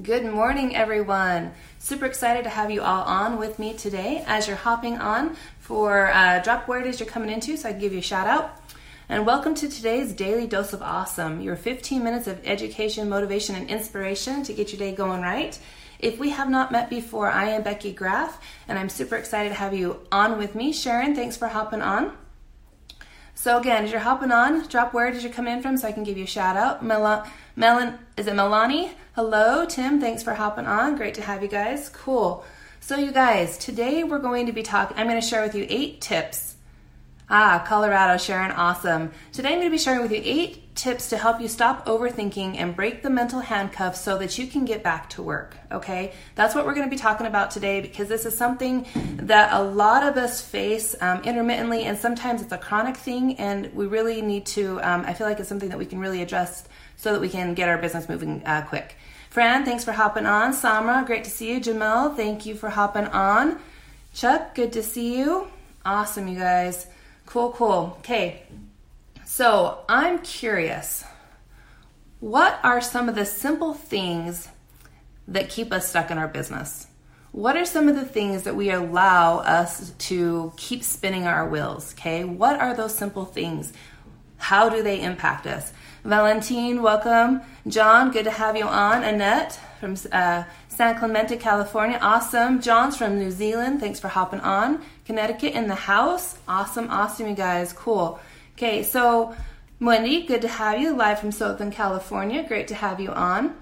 Good morning, everyone. Super excited to have you all on with me today as you're hopping on for uh, drop where it is you're coming into so I can give you a shout out. And welcome to today's Daily Dose of Awesome, your 15 minutes of education, motivation, and inspiration to get your day going right. If we have not met before, I am Becky Graff, and I'm super excited to have you on with me. Sharon, thanks for hopping on. So again, as you're hopping on, drop where did you come in from so I can give you a shout out. Mel- Melon, is it Melanie? Hello, Tim. Thanks for hopping on. Great to have you guys. Cool. So you guys, today we're going to be talking. I'm going to share with you eight tips. Ah, Colorado, Sharon, awesome. Today I'm going to be sharing with you eight tips to help you stop overthinking and break the mental handcuffs so that you can get back to work. Okay, that's what we're going to be talking about today because this is something that a lot of us face um, intermittently, and sometimes it's a chronic thing, and we really need to. Um, I feel like it's something that we can really address so that we can get our business moving uh, quick. Fran, thanks for hopping on. Samra, great to see you. Jamel, thank you for hopping on. Chuck, good to see you. Awesome, you guys. Cool, cool. Okay. So I'm curious what are some of the simple things that keep us stuck in our business? What are some of the things that we allow us to keep spinning our wheels? Okay, what are those simple things? How do they impact us? Valentine, welcome. John, good to have you on. Annette from uh, San Clemente, California, awesome. John's from New Zealand, thanks for hopping on. Connecticut in the house, awesome, awesome, you guys, cool. Okay, so Wendy, good to have you live from Southern California. Great to have you on.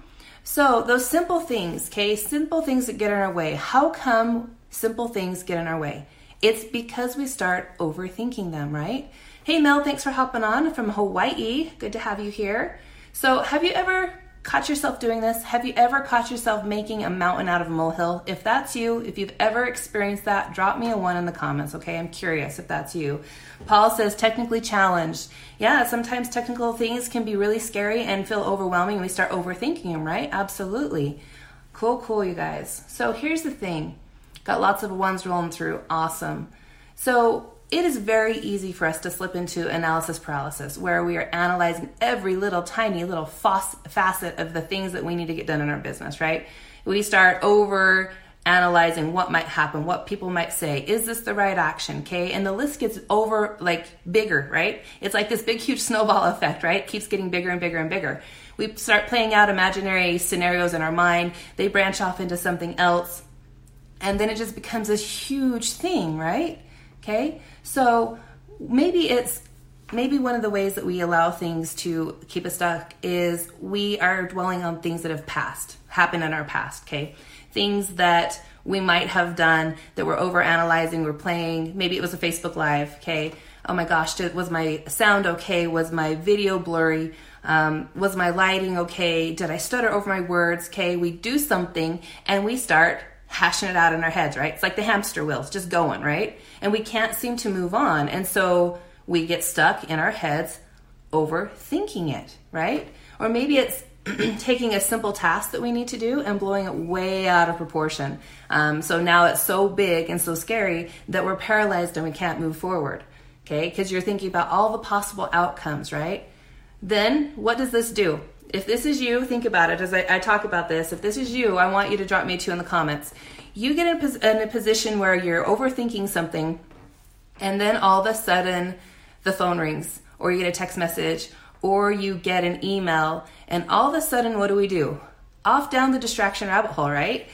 So, those simple things, okay, simple things that get in our way. How come simple things get in our way? It's because we start overthinking them, right? Hey, Mel, thanks for hopping on from Hawaii. Good to have you here. So, have you ever caught yourself doing this? Have you ever caught yourself making a mountain out of a molehill? If that's you, if you've ever experienced that, drop me a one in the comments, okay? I'm curious if that's you. Paul says technically challenged. Yeah, sometimes technical things can be really scary and feel overwhelming we start overthinking them, right? Absolutely. Cool, cool, you guys. So here's the thing. Got lots of ones rolling through. Awesome. So it is very easy for us to slip into analysis paralysis where we are analyzing every little tiny little facet of the things that we need to get done in our business, right? We start over analyzing what might happen, what people might say. Is this the right action? Okay. And the list gets over like bigger, right? It's like this big, huge snowball effect, right? It keeps getting bigger and bigger and bigger. We start playing out imaginary scenarios in our mind. They branch off into something else. And then it just becomes this huge thing, right? Okay. So maybe it's maybe one of the ways that we allow things to keep us stuck is we are dwelling on things that have passed, happened in our past, okay? Things that we might have done that we're over analyzing, we're playing, maybe it was a Facebook Live, okay? Oh my gosh, did, was my sound okay? Was my video blurry? Um, was my lighting okay? Did I stutter over my words? Okay, we do something and we start hashing it out in our heads, right? It's like the hamster wheel, it's just going, right? And we can't seem to move on. And so we get stuck in our heads overthinking it, right? Or maybe it's taking a simple task that we need to do and blowing it way out of proportion. Um, so now it's so big and so scary that we're paralyzed and we can't move forward, okay? Because you're thinking about all the possible outcomes, right? Then what does this do? If this is you, think about it as I, I, talk about this. If this is you, I want you to drop me two in the comments. You get in a, in a position where you're overthinking something, and then all of a sudden the phone rings, or you get a text message, or you get an email, and all of a sudden, what do we do? Off down the distraction rabbit hole, right?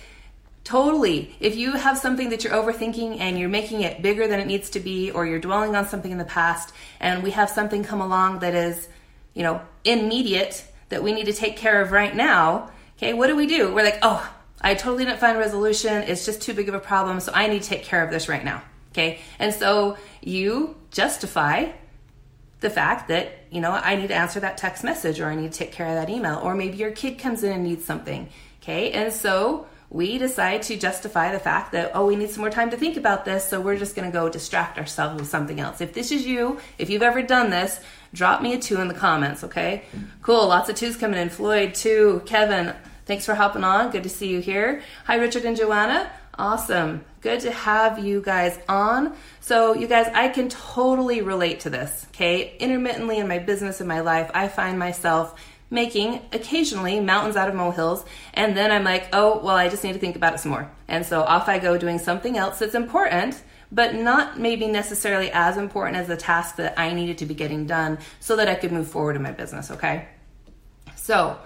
Totally. If you have something that you're overthinking and you're making it bigger than it needs to be, or you're dwelling on something in the past, and we have something come along that is, you know, immediate that we need to take care of right now, okay, what do we do? We're like, oh, I totally didn't find resolution. It's just too big of a problem, so I need to take care of this right now. Okay? And so you justify the fact that, you know, I need to answer that text message or I need to take care of that email, or maybe your kid comes in and needs something. Okay? And so we decide to justify the fact that, oh, we need some more time to think about this, so we're just going to go distract ourselves with something else. If this is you, if you've ever done this, drop me a two in the comments, okay? Cool, lots of twos coming in. Floyd, two. Kevin, thanks for hopping on. Good to see you here. Hi, Richard and Joanna. Awesome. Good to have you guys on. So, you guys, I can totally relate to this, okay? Intermittently in my business, in my life, I find myself making occasionally mountains out of molehills. And then I'm like, oh, well, I just need to think about it some more. And so off I go doing something else that's important, but not maybe necessarily as important as the task that I needed to be getting done so that I could move forward in my business, okay? So,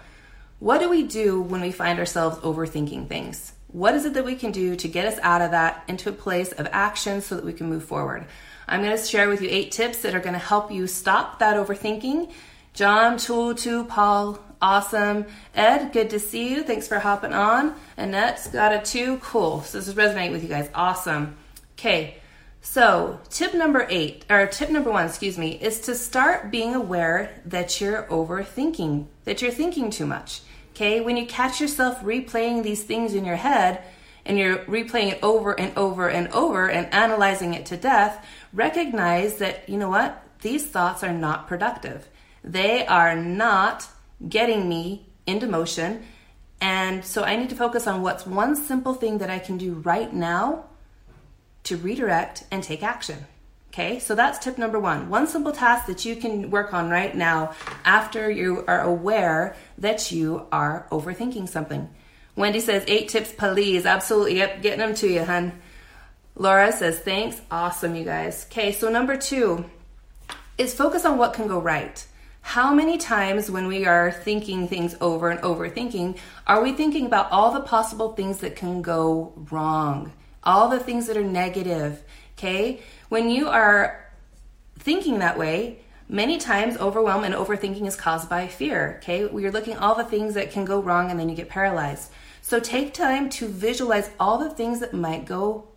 what do we do when we find ourselves overthinking things? What is it that we can do to get us out of that into a place of action so that we can move forward? I'm going to share with you eight tips that are going to help you stop that overthinking. John, Tu, Tu, Paul, awesome. Ed, good to see you. Thanks for hopping on. Annette's got a two. Cool. So this is resonating with you guys. Awesome. Okay. So, tip number eight, or tip number one, excuse me, is to start being aware that you're overthinking, that you're thinking too much. Okay, when you catch yourself replaying these things in your head and you're replaying it over and over and over and analyzing it to death, recognize that, you know what? These thoughts are not productive. They are not getting me into motion. And so I need to focus on what's one simple thing that I can do right now to redirect and take action. Okay, so that's tip number one. One simple task that you can work on right now after you are aware that you are overthinking something. Wendy says, eight tips, please. Absolutely. Yep, getting them to you, hun. Laura says, thanks. Awesome, you guys. Okay, so number two is focus on what can go right. How many times when we are thinking things over and overthinking, are we thinking about all the possible things that can go wrong? All the things that are negative, okay? When you are thinking that way, many times overwhelm and overthinking is caused by fear. Okay, you're looking all the things that can go wrong and then you get paralyzed. So take time to visualize all the things that might go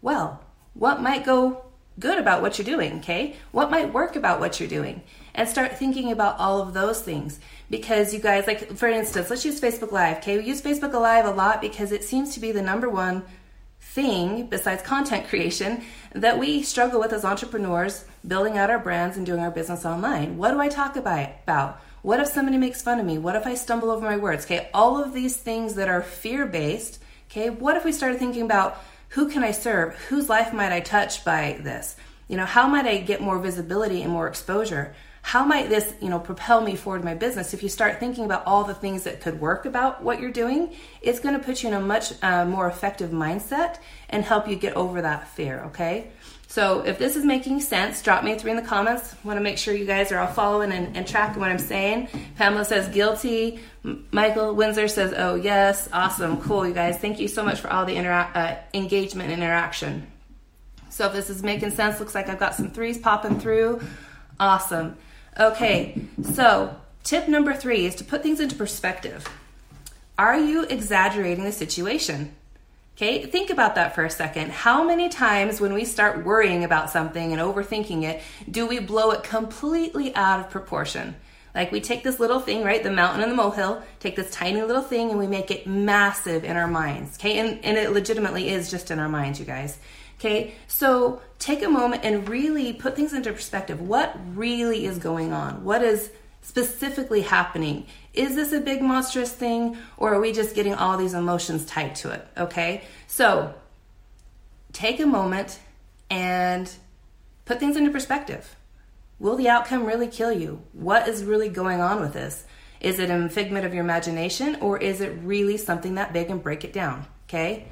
well. What might go good about what you're doing, okay? What might work about what you're doing? And start thinking about all of those things. Because you guys, like for instance, let's use Facebook Live, okay? We use Facebook Live a lot because it seems to be the number one thing besides content creation that we struggle with as entrepreneurs building out our brands and doing our business online. What do I talk about? What if somebody makes fun of me? What if I stumble over my words? Okay, all of these things that are fear based. Okay, what if we started thinking about who can I serve? Whose life might I touch by this? You know, how might I get more visibility and more exposure? How might this you know propel me forward in my business? If you start thinking about all the things that could work about what you're doing it's going to put you in a much uh, more effective mindset and help you get over that fear okay? So if this is making sense drop me a three in the comments. Want to make sure you guys are all following and, and tracking what i'm saying. Pamela says guilty. Michael windsor says oh yes. Awesome. Cool you guys. Thank you so much for all the intera- uh, engagement and interaction. So if this is making sense looks like i've got some threes popping through. Awesome Okay, so tip number three is to put things into perspective. Are you exaggerating the situation? Okay, think about that for a second. How many times when we start worrying about something and overthinking it, do we blow it completely out of proportion? Like we take this little thing, right? The mountain and the molehill, take this tiny little thing and we make it massive in our minds. Okay, and, and it legitimately is just in our minds, you guys. Okay, so take a moment and really put things into perspective. What really is going on? What is specifically happening? Is this a big monstrous thing or are we just getting all these emotions tied to it? Okay, so take a moment and put things into perspective. Will the outcome really kill you? What is really going on with this? Is it a figment of your imagination or is it really something that big and break it down? Okay.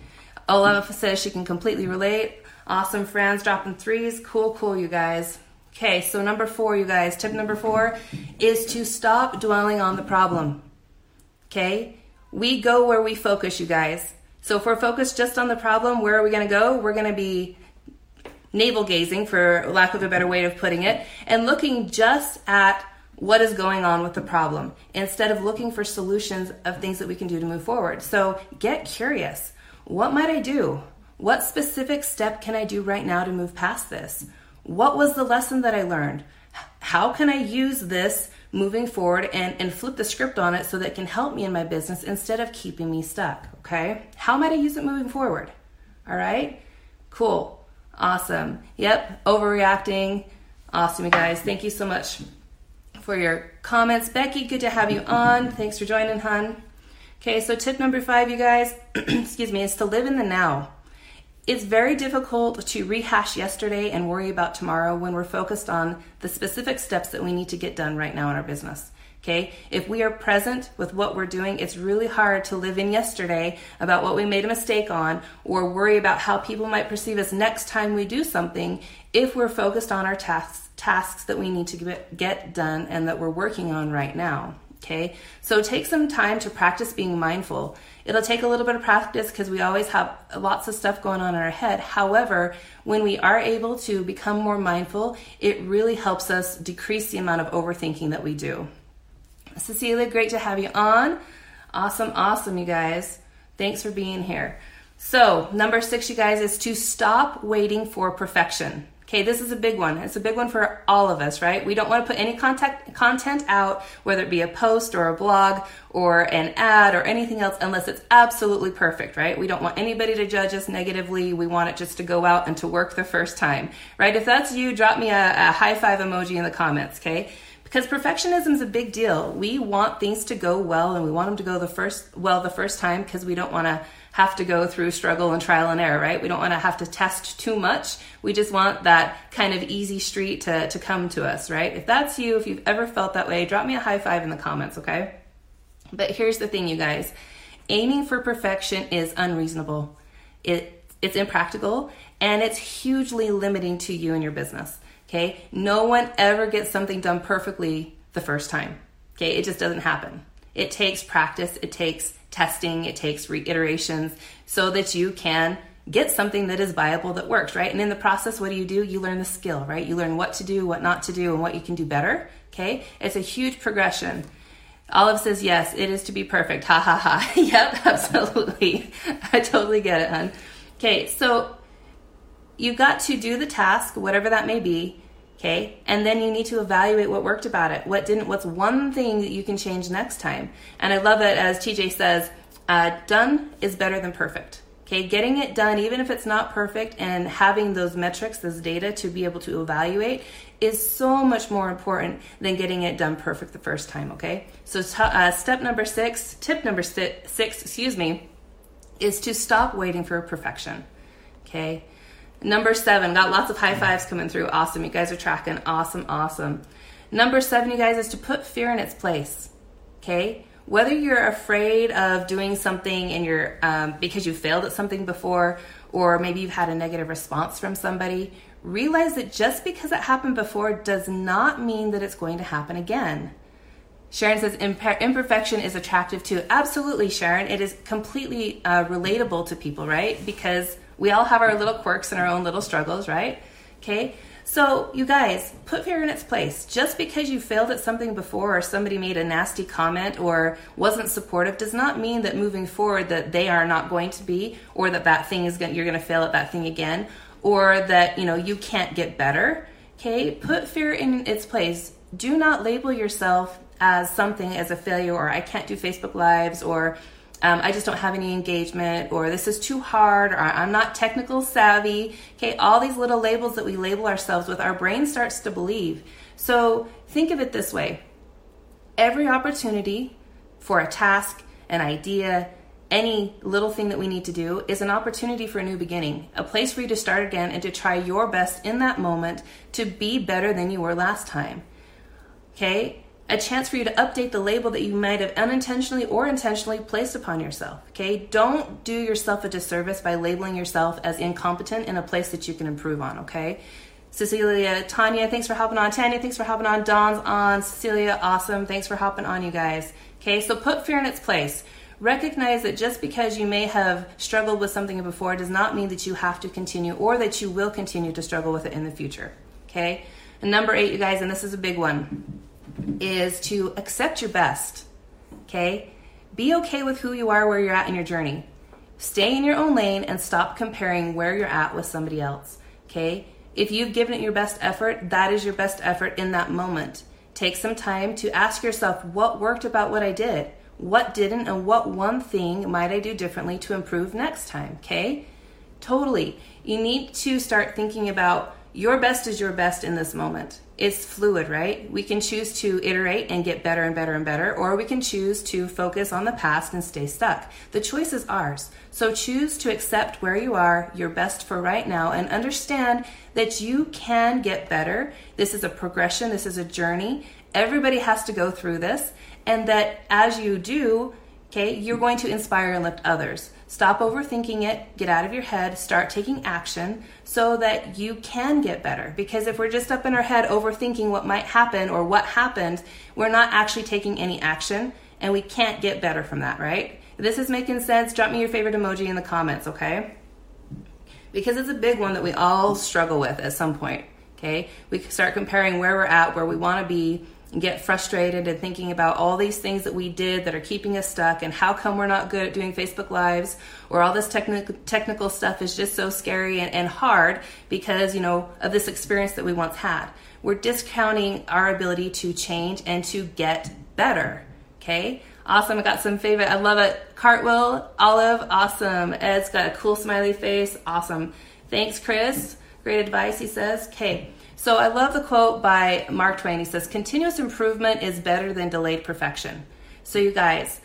Olaf says she can completely relate. Awesome, friends, dropping threes. Cool, cool, you guys. Okay, so number four, you guys, tip number four is to stop dwelling on the problem. Okay, we go where we focus, you guys. So if we're focused just on the problem, where are we going to go? We're going to be navel gazing, for lack of a better way of putting it, and looking just at what is going on with the problem instead of looking for solutions of things that we can do to move forward. So get curious. What might I do? What specific step can I do right now to move past this? What was the lesson that I learned? How can I use this moving forward and, and flip the script on it so that it can help me in my business instead of keeping me stuck? Okay. How might I use it moving forward? All right. Cool. Awesome. Yep. Overreacting. Awesome, you guys. Thank you so much for your comments. Becky, good to have you on. Thanks for joining, hun. Okay, so tip number five, you guys, excuse me, is to live in the now. It's very difficult to rehash yesterday and worry about tomorrow when we're focused on the specific steps that we need to get done right now in our business. Okay, if we are present with what we're doing, it's really hard to live in yesterday about what we made a mistake on or worry about how people might perceive us next time we do something if we're focused on our tasks tasks that we need to get done and that we're working on right now. Okay, so take some time to practice being mindful. It'll take a little bit of practice because we always have lots of stuff going on in our head. However, when we are able to become more mindful, it really helps us decrease the amount of overthinking that we do. Cecilia, great to have you on. Awesome, awesome, you guys. Thanks for being here. So, number six, you guys, is to stop waiting for perfection. Okay, this is a big one. It's a big one for all of us, right? We don't want to put any contact, content out, whether it be a post or a blog or an ad or anything else, unless it's absolutely perfect, right? We don't want anybody to judge us negatively. We want it just to go out and to work the first time, right? If that's you, drop me a, a high five emoji in the comments, okay? because perfectionism is a big deal. We want things to go well and we want them to go the first well the first time because we don't want to have to go through struggle and trial and error, right? We don't want to have to test too much. We just want that kind of easy street to, to come to us, right? If that's you, if you've ever felt that way, drop me a high five in the comments, okay? But here's the thing, you guys aiming for perfection is unreasonable, it, it's impractical, and it's hugely limiting to you and your business. Okay? No one ever gets something done perfectly the first time. Okay? It just doesn't happen. It takes practice, it takes testing, it takes reiterations so that you can get something that is viable that works, right? And in the process, what do you do? You learn the skill, right? You learn what to do, what not to do, and what you can do better. Okay? It's a huge progression. Olive says, yes, it is to be perfect. Ha ha ha. yep, absolutely. I totally get it, hon. Okay, so you've got to do the task, whatever that may be, Okay. And then you need to evaluate what worked about it. What didn't, what's one thing that you can change next time? And I love it as TJ says, uh, done is better than perfect. Okay. Getting it done, even if it's not perfect, and having those metrics, this data to be able to evaluate is so much more important than getting it done perfect the first time. Okay. So, t- uh, step number six, tip number six, excuse me, is to stop waiting for perfection. Okay. Number seven, got lots of high fives coming through. Awesome. You guys are tracking. Awesome, awesome. Number seven, you guys, is to put fear in its place. Okay? Whether you're afraid of doing something and you're um, because you failed at something before, or maybe you've had a negative response from somebody, realize that just because it happened before does not mean that it's going to happen again. Sharon says imperfection is attractive too. Absolutely, Sharon. It is completely uh, relatable to people, right? Because we all have our little quirks and our own little struggles, right? Okay. So, you guys, put fear in its place. Just because you failed at something before or somebody made a nasty comment or wasn't supportive does not mean that moving forward that they are not going to be or that that thing is going you're going to fail at that thing again or that, you know, you can't get better. Okay? Put fear in its place. Do not label yourself as something as a failure or I can't do Facebook lives or um, I just don't have any engagement, or this is too hard, or I'm not technical savvy. Okay, all these little labels that we label ourselves with, our brain starts to believe. So think of it this way every opportunity for a task, an idea, any little thing that we need to do is an opportunity for a new beginning, a place for you to start again and to try your best in that moment to be better than you were last time. Okay? A chance for you to update the label that you might have unintentionally or intentionally placed upon yourself. Okay? Don't do yourself a disservice by labeling yourself as incompetent in a place that you can improve on, okay? Cecilia, Tanya, thanks for hopping on. Tanya, thanks for hopping on. Dawn's on. Cecilia, awesome. Thanks for hopping on, you guys. Okay, so put fear in its place. Recognize that just because you may have struggled with something before does not mean that you have to continue or that you will continue to struggle with it in the future. Okay? And number eight, you guys, and this is a big one is to accept your best. Okay? Be okay with who you are, where you're at in your journey. Stay in your own lane and stop comparing where you're at with somebody else. Okay? If you've given it your best effort, that is your best effort in that moment. Take some time to ask yourself what worked about what I did, what didn't, and what one thing might I do differently to improve next time. Okay? Totally. You need to start thinking about your best is your best in this moment it's fluid, right? We can choose to iterate and get better and better and better, or we can choose to focus on the past and stay stuck. The choice is ours. So choose to accept where you are, your best for right now, and understand that you can get better. This is a progression, this is a journey, Everybody has to go through this, and that as you do, okay, you're going to inspire and lift others. Stop overthinking it, get out of your head, start taking action so that you can get better. Because if we're just up in our head overthinking what might happen or what happened, we're not actually taking any action and we can't get better from that, right? If this is making sense, drop me your favorite emoji in the comments, okay? Because it's a big one that we all struggle with at some point, okay? We start comparing where we're at, where we want to be, get frustrated and thinking about all these things that we did that are keeping us stuck and how come we're not good at doing Facebook Lives or all this technical technical stuff is just so scary and, and hard because, you know, of this experience that we once had. We're discounting our ability to change and to get better. Okay? Awesome. I got some favorite. I love it. Cartwheel, Olive, awesome. Ed's got a cool smiley face. Awesome. Thanks, Chris. Great advice, he says. Okay. So I love the quote by Mark Twain. He says, Continuous improvement is better than delayed perfection. So, you guys,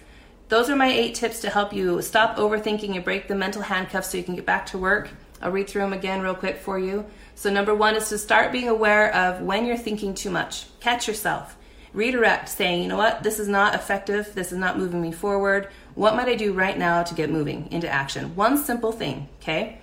those are my eight tips to help you stop overthinking and break the mental handcuffs so you can get back to work. I'll read through them again real quick for you. So, number one is to start being aware of when you're thinking too much. Catch yourself redirect saying, you know what, this is not effective, this is not moving me forward. What might I do right now to get moving into action? One simple thing, okay?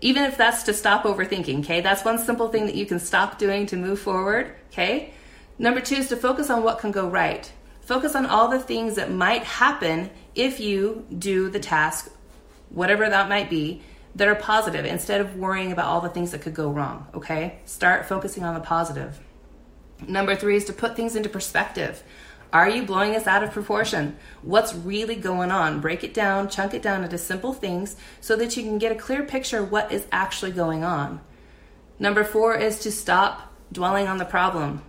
Even if that's to stop overthinking, okay? That's one simple thing that you can stop doing to move forward, okay? Number two is to focus on what can go right. Focus on all the things that might happen if you do the task, whatever that might be, that are positive instead of worrying about all the things that could go wrong, okay? Start focusing on the positive. Number three is to put things into perspective. Are you blowing us out of proportion? What's really going on? Break it down, chunk it down into simple things so that you can get a clear picture of what is actually going on. Number four is to stop dwelling on the problem.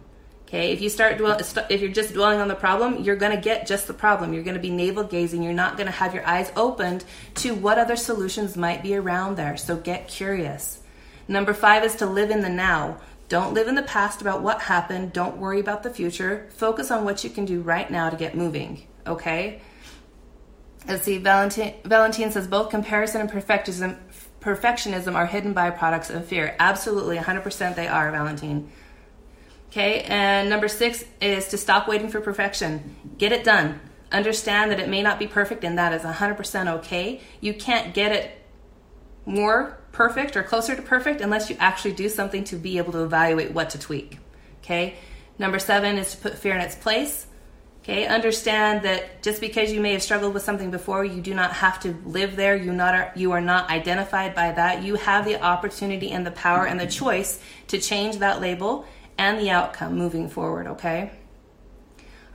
Okay, if you start dwell, if you're just dwelling on the problem, you're going to get just the problem. You're going to be navel gazing. You're not going to have your eyes opened to what other solutions might be around there. So get curious. Number five is to live in the now. Don't live in the past about what happened. Don't worry about the future. Focus on what you can do right now to get moving. Okay? Let's see. Valentine, Valentine says both comparison and perfectionism, perfectionism are hidden byproducts of fear. Absolutely, 100% they are, Valentine. Okay, and number six is to stop waiting for perfection. Get it done. Understand that it may not be perfect, and that is 100% okay. You can't get it more perfect or closer to perfect unless you actually do something to be able to evaluate what to tweak. Okay? Number seven is to put fear in its place. Okay, understand that just because you may have struggled with something before, you do not have to live there. You not are, you are not identified by that. You have the opportunity and the power and the choice to change that label and the outcome moving forward, okay?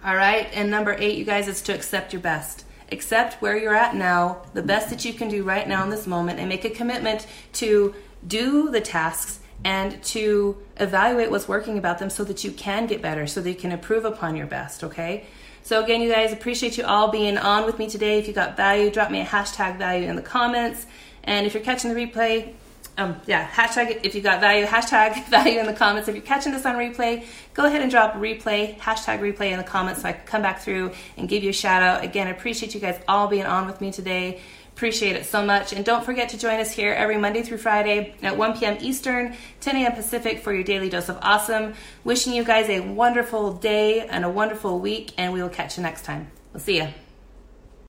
All right, and number 8 you guys is to accept your best accept where you're at now, the best that you can do right now in this moment, and make a commitment to do the tasks and to evaluate what's working about them so that you can get better, so that you can improve upon your best, okay? So, again, you guys, appreciate you all being on with me today. If you got value, drop me a hashtag value in the comments. And if you're catching the replay, um, yeah, hashtag if you got value, hashtag value in the comments. If you're catching this on replay, go ahead and drop replay, hashtag replay in the comments so I can come back through and give you a shout out. Again, I appreciate you guys all being on with me today. Appreciate it so much. And don't forget to join us here every Monday through Friday at 1 p.m. Eastern, 10 a.m. Pacific for your daily dose of awesome. Wishing you guys a wonderful day and a wonderful week, and we will catch you next time. We'll see you.